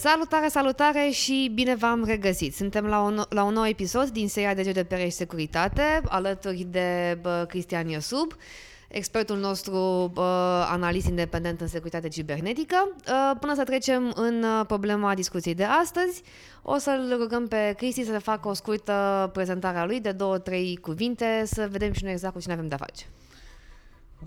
salutare, salutare și bine v-am regăsit! Suntem la un, la un nou episod din seria de GDPR și Securitate, alături de bă, Cristian Iosub, expertul nostru bă, analist independent în securitate cibernetică. Uh, până să trecem în uh, problema discuției de astăzi, o să-l rugăm pe Cristi să facă o scurtă prezentare a lui de două, trei cuvinte, să vedem și noi exact cu cine avem de-a face.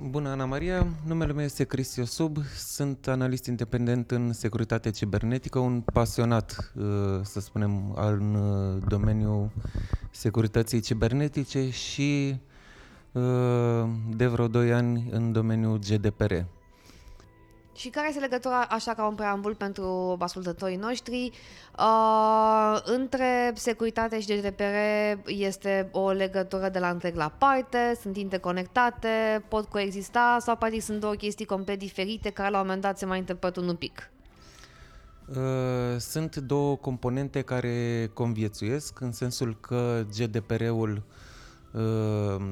Bună, Ana Maria! Numele meu este Cristi Sub, sunt analist independent în securitate cibernetică, un pasionat, uh, să spunem, în uh, domeniul securității cibernetice și uh, de vreo 2 ani în domeniul GDPR. Și care este legătura, așa ca un preambul pentru ascultătorii noștri, uh, între securitate și GDPR este o legătură de la întreg la parte, sunt interconectate, pot coexista sau poate sunt două chestii complet diferite care la un moment dat se mai interpretă un pic? Uh, sunt două componente care conviețuiesc, în sensul că GDPR-ul uh,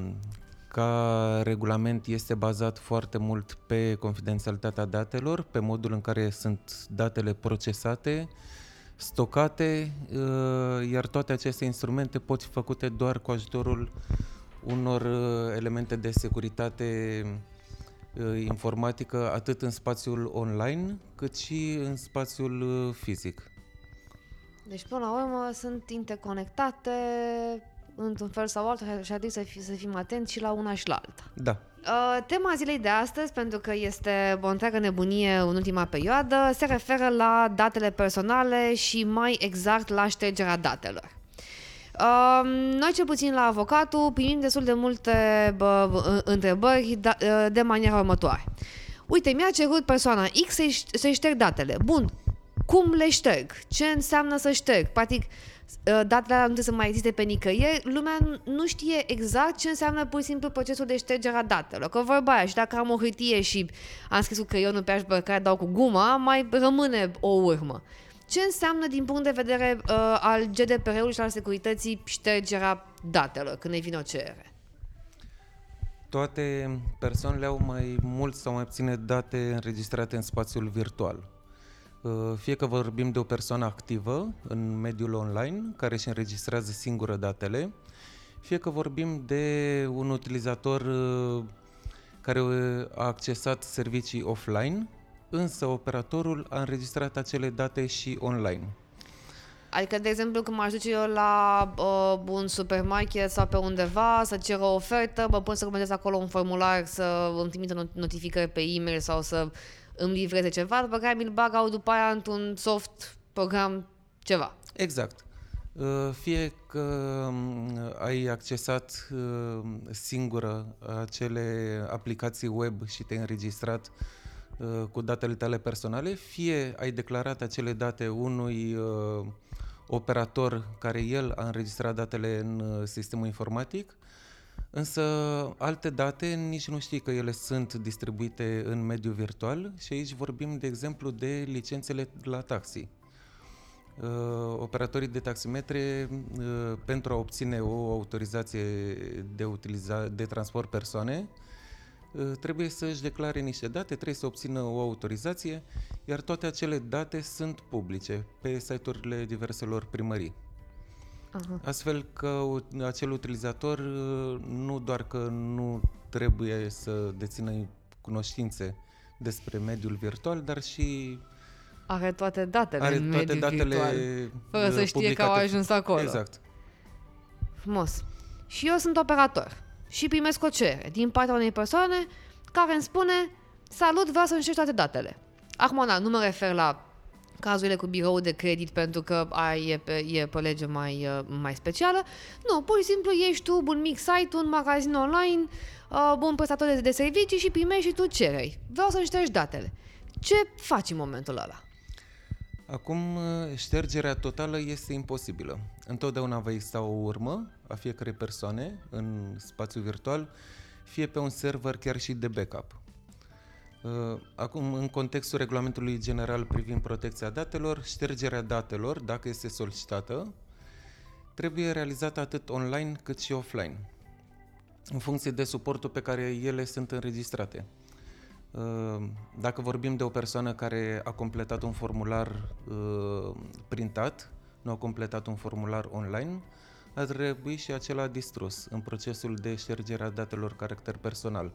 ca regulament este bazat foarte mult pe confidențialitatea datelor, pe modul în care sunt datele procesate, stocate, uh, iar toate aceste instrumente pot fi făcute doar cu ajutorul unor uh, elemente de securitate uh, informatică atât în spațiul online cât și în spațiul fizic. Deci, până la urmă, sunt interconectate, într-un fel sau altul și ar trebui să, fi, să fim atenți și la una și la alta. Da. Uh, tema zilei de astăzi, pentru că este o întreagă nebunie în ultima perioadă, se referă la datele personale și mai exact la ștergerea datelor. Uh, noi, cel puțin la avocatul, primim destul de multe bă, întrebări da, uh, de maniera următoare. Uite, mi-a cerut persoana X să-i, să șterg datele. Bun, cum le șterg? Ce înseamnă să șterg? Practic, Uh, datele alea nu trebuie să mai existe pe nicăieri, lumea nu știe exact ce înseamnă pur și simplu procesul de ștergere a datelor. Că vorba aia, și dacă am o hârtie și am scris cu creionul pe aș care dau cu guma, mai rămâne o urmă. Ce înseamnă din punct de vedere uh, al GDPR-ului și al securității ștergerea datelor când ne vine o cerere? Toate persoanele au mai mult sau mai puține date înregistrate în spațiul virtual. Uh, fie că vorbim de o persoană activă în mediul online, care își înregistrează singură datele, fie că vorbim de un utilizator uh, care a accesat servicii offline, însă operatorul a înregistrat acele date și online. Adică, de exemplu, când mă duce eu la uh, un supermarket sau pe undeva să cer o ofertă, mă pun să comentez acolo un formular, să îmi trimită notificări pe e-mail sau să îmi livreze ceva, după care mi-l bag au după aia într-un soft program ceva. Exact. Uh, fie că um, ai accesat uh, singură acele aplicații web și te-ai înregistrat uh, cu datele tale personale, fie ai declarat acele date unui operator care el a înregistrat datele în sistemul informatic, Însă alte date nici nu știi că ele sunt distribuite în mediul virtual și aici vorbim, de exemplu, de licențele la taxi. Uh, operatorii de taximetre, uh, pentru a obține o autorizație de, utiliza, de transport persoane, uh, trebuie să își declare niște date, trebuie să obțină o autorizație, iar toate acele date sunt publice pe site-urile diverselor primării. Aha. Astfel că acel utilizator uh, nu doar că nu trebuie să dețină cunoștințe despre mediul virtual, dar și are toate datele are în toate datele virtual, fără să știe publicate. că au ajuns acolo. Exact. Frumos. Și eu sunt operator și primesc o cerere din partea unei persoane care îmi spune Salut, vreau să înșești toate datele. Acum, da, nu mă refer la cazurile cu birou de credit pentru că ai, e, pe, e pe lege mai, uh, mai specială. Nu, pur și simplu ești tu un mic site, un magazin online, uh, un prestator de, de servicii și primești și tu cereri. Vreau să ștergi datele. Ce faci în momentul ăla? Acum, uh, ștergerea totală este imposibilă. Întotdeauna va exista o urmă a fiecare persoane în spațiu virtual, fie pe un server chiar și de backup. Uh, acum, în contextul regulamentului general privind protecția datelor, ștergerea datelor, dacă este solicitată, trebuie realizată atât online cât și offline, în funcție de suportul pe care ele sunt înregistrate. Uh, dacă vorbim de o persoană care a completat un formular uh, printat, nu a completat un formular online, ar trebui și acela distrus în procesul de ștergere a datelor caracter personal.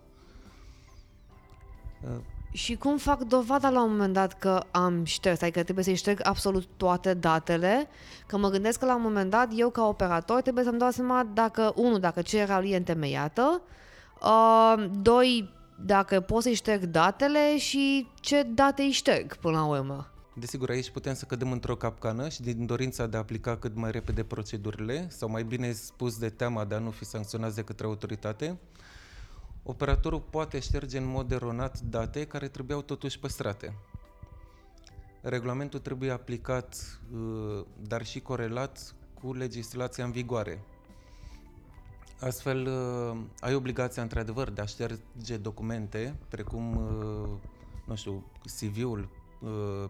Uh, și cum fac dovada la un moment dat că am șters, adică trebuie să-i șterg absolut toate datele? Că mă gândesc că la un moment dat eu ca operator trebuie să-mi dau seama dacă, unul, dacă cererea lui e întemeiată, uh, doi, dacă pot să-i șterg datele și ce date îi șterg până la urmă. Desigur, aici putem să cădem într-o capcană și din dorința de a aplica cât mai repede procedurile, sau mai bine spus de teama de a nu fi sancționați de către autoritate, operatorul poate șterge în mod eronat date care trebuiau totuși păstrate. Regulamentul trebuie aplicat, uh, dar și corelat cu legislația în vigoare. Astfel, uh, ai obligația, într-adevăr, de a șterge documente, precum, uh, nu știu, CV-ul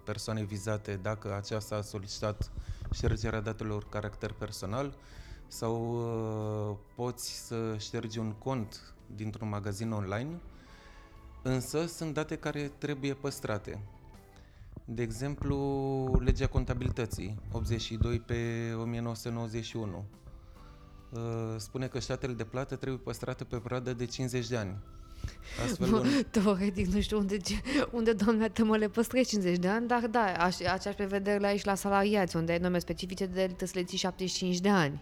persoanei vizate, dacă aceasta a solicitat ștergerea datelor caracter personal, sau poți să ștergi un cont dintr-un magazin online, însă sunt date care trebuie păstrate. De exemplu, legea contabilității, 82 pe 1991, uh, spune că statele de plată trebuie păstrate pe perioadă de 50 de ani. Astfel un... Teoretic, nu știu unde, unde doamna te mă le păstrezi 50 de ani, dar da, aș, aceeași prevedere la aici la salariați, unde ai nume specifice de trebuie să le ții 75 de ani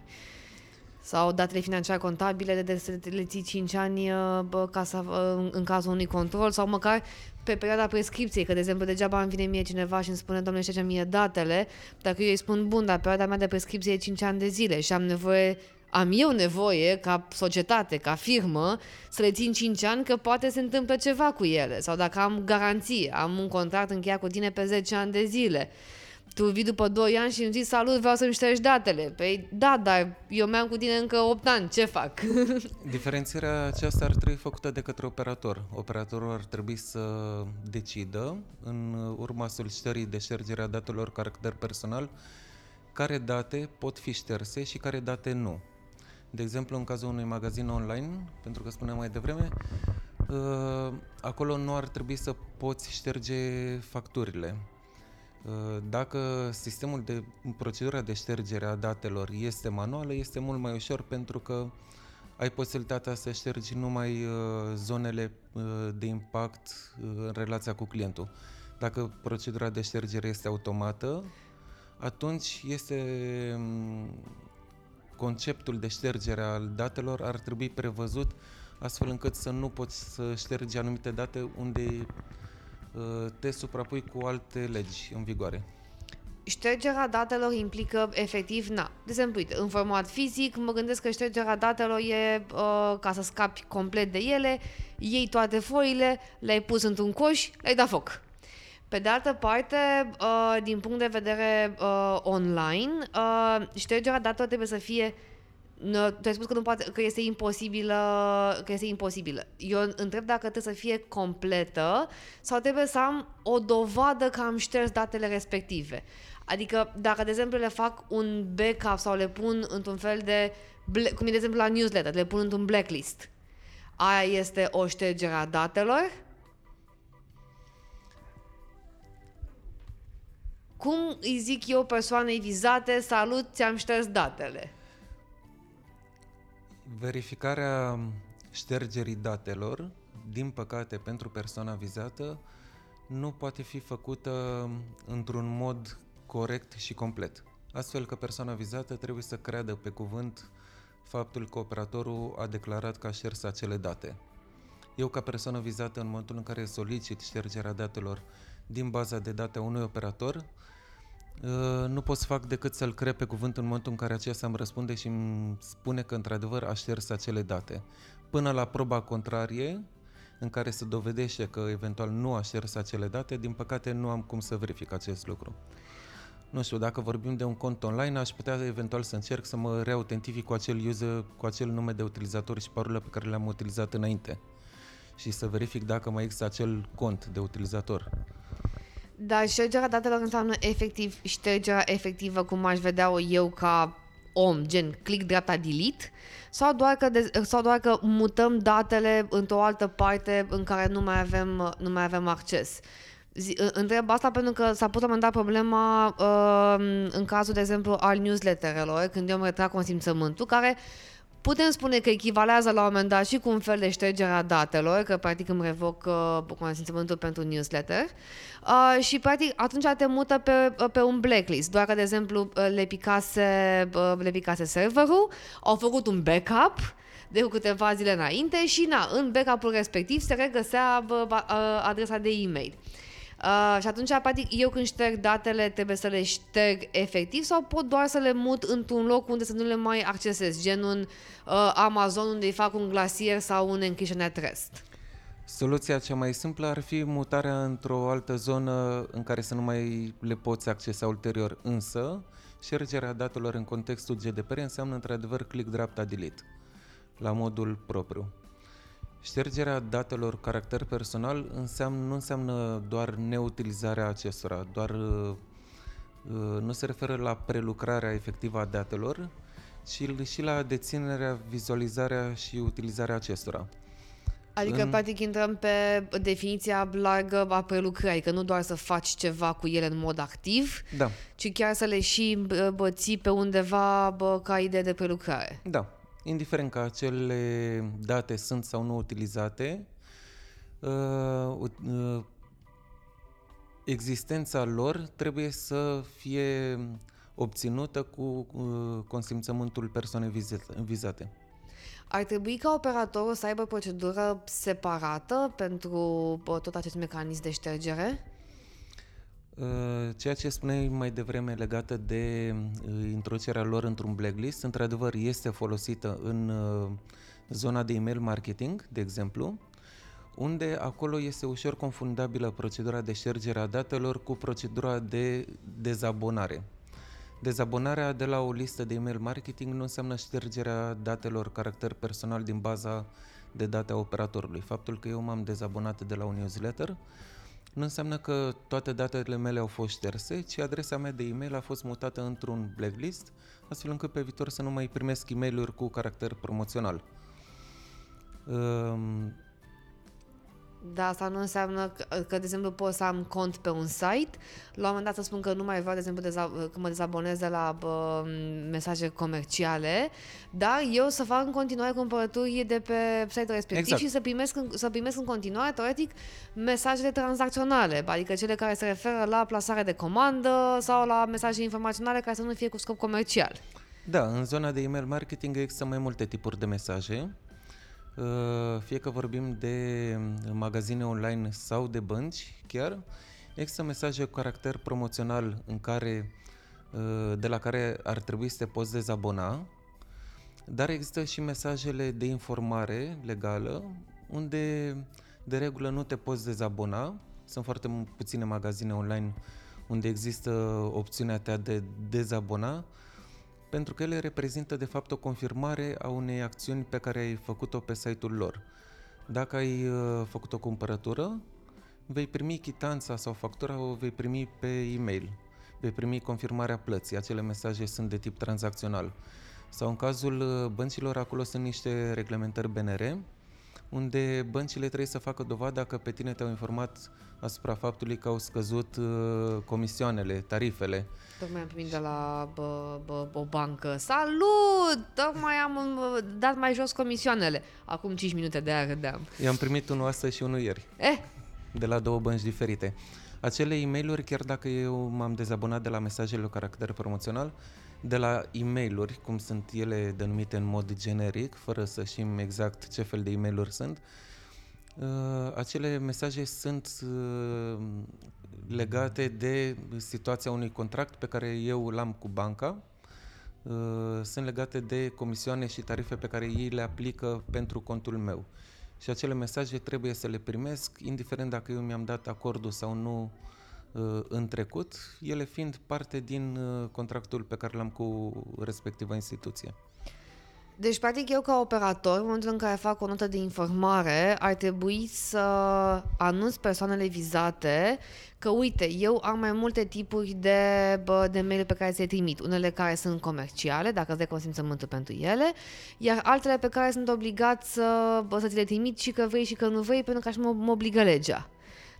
sau datele financiare contabile de să le ții 5 ani uh, bă, ca să, uh, în cazul unui control sau măcar pe perioada prescripției, că de exemplu degeaba îmi vine mie cineva și îmi spune, domnule, ce mie datele, dacă eu îi spun, bun, dar perioada mea de prescripție e 5 ani de zile și am nevoie am eu nevoie, ca societate, ca firmă, să le țin 5 ani, că poate se întâmplă ceva cu ele. Sau dacă am garanție, am un contract încheiat cu tine pe 10 ani de zile tu vii după 2 ani și îmi zici salut, vreau să-mi ștergi datele. Păi da, dar eu mi-am cu tine încă 8 ani, ce fac? Diferențierea aceasta ar trebui făcută de către operator. Operatorul ar trebui să decidă, în urma solicitării de ștergerea datelor caracter personal, care date pot fi șterse și care date nu. De exemplu, în cazul unui magazin online, pentru că spuneam mai devreme, ă, acolo nu ar trebui să poți șterge facturile Uh, dacă sistemul de procedura de ștergere a datelor este manuală, este mult mai ușor pentru că ai posibilitatea să ștergi numai uh, zonele uh, de impact în relația cu clientul. Dacă procedura de ștergere este automată, atunci este um, conceptul de ștergere al datelor ar trebui prevăzut astfel încât să nu poți să ștergi anumite date unde Uh, te suprapui cu alte legi în vigoare. Ștergerea datelor implică efectiv, na, de exemplu, uite, în format fizic, mă gândesc că ștergerea datelor e uh, ca să scapi complet de ele, iei toate foile, le-ai pus într-un coș, le-ai dat foc. Pe de altă parte, uh, din punct de vedere uh, online, uh, ștergerea datelor trebuie să fie No, tu ai spus că, nu poate, că este imposibilă, că este imposibilă. Eu întreb dacă trebuie să fie completă sau trebuie să am o dovadă că am șters datele respective. Adică dacă, de exemplu, le fac un backup sau le pun într-un fel de, cum e de exemplu la newsletter, le pun într-un blacklist, aia este o ștergere a datelor? Cum îi zic eu persoanei vizate, salut, ți-am șters datele? Verificarea ștergerii datelor, din păcate pentru persoana vizată, nu poate fi făcută într-un mod corect și complet. Astfel că persoana vizată trebuie să creadă pe cuvânt faptul că operatorul a declarat că a șters acele date. Eu, ca persoană vizată, în momentul în care solicit ștergerea datelor din baza de date a unui operator, Uh, nu pot să fac decât să-l cred pe cuvânt în momentul în care acesta îmi răspunde și îmi spune că într-adevăr a șters acele date. Până la proba contrarie, în care se dovedește că eventual nu a șters acele date, din păcate nu am cum să verific acest lucru. Nu știu, dacă vorbim de un cont online, aș putea eventual să încerc să mă reautentific cu acel user, cu acel nume de utilizator și parolă pe care le-am utilizat înainte și să verific dacă mai există acel cont de utilizator. Dar ștergerea datelor înseamnă efectiv ștergerea efectivă cum aș vedea-o eu ca om, gen click dreapta delete, sau doar că, de, sau doar că mutăm datele într-o altă parte în care nu mai avem, nu mai avem acces. Zi, întreb asta pentru că s-a pus la un dat problema uh, în cazul, de exemplu, al newsletterelor, când eu îmi retrag consimțământul, care putem spune că echivalează la un moment dat și cu un fel de ștergere a datelor, că practic îmi revoc uh, consimțământul pentru newsletter uh, și practic atunci te mută pe, uh, pe un blacklist, doar că de exemplu uh, le picase, uh, le picase serverul, au făcut un backup, de câteva zile înainte și na, în backup-ul respectiv se regăsea uh, adresa de e-mail. Uh, și atunci, practic, eu când șterg datele, trebuie să le șterg efectiv sau pot doar să le mut într-un loc unde să nu le mai accesez, gen un uh, Amazon unde îi fac un glasier sau un encryption at rest. Soluția cea mai simplă ar fi mutarea într-o altă zonă în care să nu mai le poți accesa ulterior, însă ștergerea datelor în contextul GDPR înseamnă într-adevăr click dreapta delete la modul propriu. Ștergerea datelor caracter personal înseamnă, nu înseamnă doar neutilizarea acestora, doar uh, uh, nu se referă la prelucrarea efectivă a datelor, ci și la deținerea, vizualizarea și utilizarea acestora. Adică, în... practic, intrăm pe definiția largă a prelucrării, că nu doar să faci ceva cu ele în mod activ, da. ci chiar să le și băți pe undeva bă, ca idee de prelucrare. Da, indiferent că acele date sunt sau nu utilizate, uh, uh, existența lor trebuie să fie obținută cu uh, consimțământul persoanei vizate. Ar trebui ca operatorul să aibă procedură separată pentru tot acest mecanism de ștergere? Uh, ceea ce spuneai mai devreme legată de uh, introducerea lor într-un blacklist, într-adevăr este folosită în uh, zona de email marketing, de exemplu, unde acolo este ușor confundabilă procedura de ștergere a datelor cu procedura de dezabonare. Dezabonarea de la o listă de email marketing nu înseamnă ștergerea datelor caracter personal din baza de date a operatorului. Faptul că eu m-am dezabonat de la un newsletter nu înseamnă că toate datele mele au fost șterse, ci adresa mea de e-mail a fost mutată într-un blacklist, astfel încât pe viitor să nu mai primesc e mail cu caracter promoțional. Um, da, asta nu înseamnă că, că, de exemplu, pot să am cont pe un site, la un moment dat să spun că nu mai vreau, de exemplu, deza- că mă dezabonez de la bă, mesaje comerciale, dar eu să fac în continuare cumpărături de pe site-ul respectiv exact. și să primesc, să primesc în continuare, teoretic, mesajele tranzacționale, adică cele care se referă la plasare de comandă sau la mesaje informaționale care să nu fie cu scop comercial. Da, în zona de email marketing există mai multe tipuri de mesaje. Uh, fie că vorbim de magazine online sau de bănci chiar, există mesaje cu caracter promoțional în care, uh, de la care ar trebui să te poți dezabona, dar există și mesajele de informare legală unde de regulă nu te poți dezabona. Sunt foarte puține magazine online unde există opțiunea ta de dezabona, pentru că ele reprezintă de fapt o confirmare a unei acțiuni pe care ai făcut-o pe site-ul lor. Dacă ai uh, făcut o cumpărătură, vei primi chitanța sau factura o vei primi pe e-mail. Vei primi confirmarea plății. Acele mesaje sunt de tip tranzacțional. Sau în cazul uh, băncilor, acolo sunt niște reglementări BNR, unde băncile trebuie să facă dovada că pe tine te-au informat asupra faptului că au scăzut uh, comisioanele, tarifele. Tocmai am primit de la bă, bă, o bancă. Salut! Tocmai am uh, dat mai jos comisioanele. Acum 5 minute de aia râdeam. I-am primit unul astăzi și unul ieri. Eh? De la două bănci diferite. Acele e mail chiar dacă eu m-am dezabonat de la mesajele cu caracter promoțional, de la e mail cum sunt ele denumite în mod generic, fără să știm exact ce fel de e mail sunt, uh, acele mesaje sunt uh, legate de situația unui contract pe care eu l-am cu banca, uh, sunt legate de comisioane și tarife pe care ei le aplică pentru contul meu. Și acele mesaje trebuie să le primesc, indiferent dacă eu mi-am dat acordul sau nu uh, în trecut, ele fiind parte din uh, contractul pe care l-am cu respectiva instituție. Deci, practic, eu ca operator, în momentul în care fac o notă de informare, ar trebui să anunț persoanele vizate că, uite, eu am mai multe tipuri de, bă, de mail pe care se trimit. Unele care sunt comerciale, dacă îți dai consimțământul pentru ele, iar altele pe care sunt obligat să, bă, să ți le trimit și că vrei și că nu vrei, pentru că așa mă, mă obligă legea,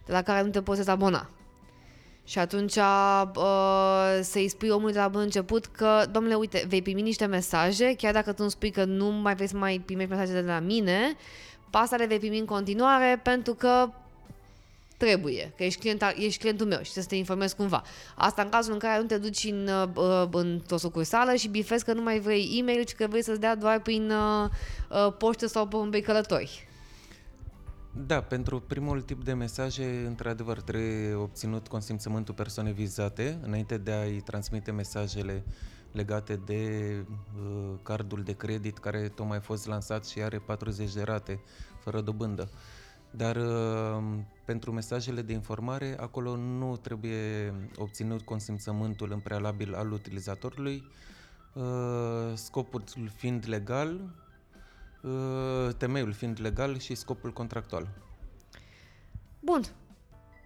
de la care nu te poți abona. Și atunci uh, să-i spui omului de la bun început că, domnule, uite, vei primi niște mesaje, chiar dacă tu îmi spui că nu mai vrei să mai primești mesaje de la mine, pasta le vei primi în continuare pentru că trebuie, că ești, client, ești clientul meu și să te informezi cumva. Asta în cazul în care nu te duci în, uh, într-o sucursală și bifezi că nu mai vrei e-mail, ci că vrei să-ți dea doar prin uh, uh, poștă sau pe călători. Da, pentru primul tip de mesaje, într-adevăr, trebuie obținut consimțământul persoanei vizate înainte de a-i transmite mesajele legate de uh, cardul de credit care tocmai a fost lansat și are 40 de rate fără dobândă. Dar uh, pentru mesajele de informare, acolo nu trebuie obținut consimțământul în prealabil al utilizatorului, uh, scopul fiind legal, Uh, temeiul fiind legal și scopul contractual. Bun.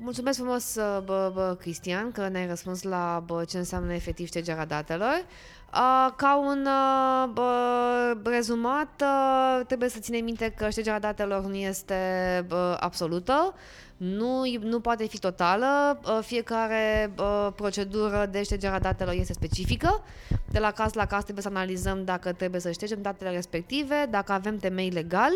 Mulțumesc frumos, uh, bă, bă, Cristian, că ne-ai răspuns la bă, ce înseamnă efectiv ștergerea datelor. Uh, ca un uh, bă, rezumat, uh, trebuie să ținem minte că ștergerea datelor nu este bă, absolută, nu, nu poate fi totală, uh, fiecare uh, procedură de ștergere a datelor este specifică. De la caz la caz trebuie să analizăm dacă trebuie să ștergem datele respective, dacă avem temei legal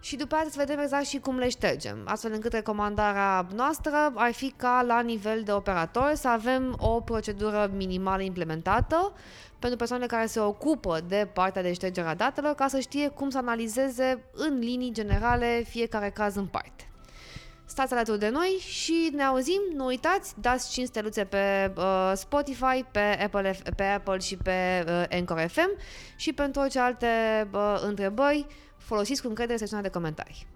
și după aceea să vedem exact și cum le ștergem, astfel încât recomandarea noastră ar fi ca la nivel de operator să avem o procedură minimală implementată pentru persoanele care se ocupă de partea de ștergere a datelor ca să știe cum să analizeze în linii generale fiecare caz în parte stați alături de noi și ne auzim, nu uitați, dați 5 steluțe pe uh, Spotify, pe Apple, pe Apple și pe uh, Anchor FM și pentru orice alte uh, întrebări, folosiți cu încredere secțiunea de comentarii.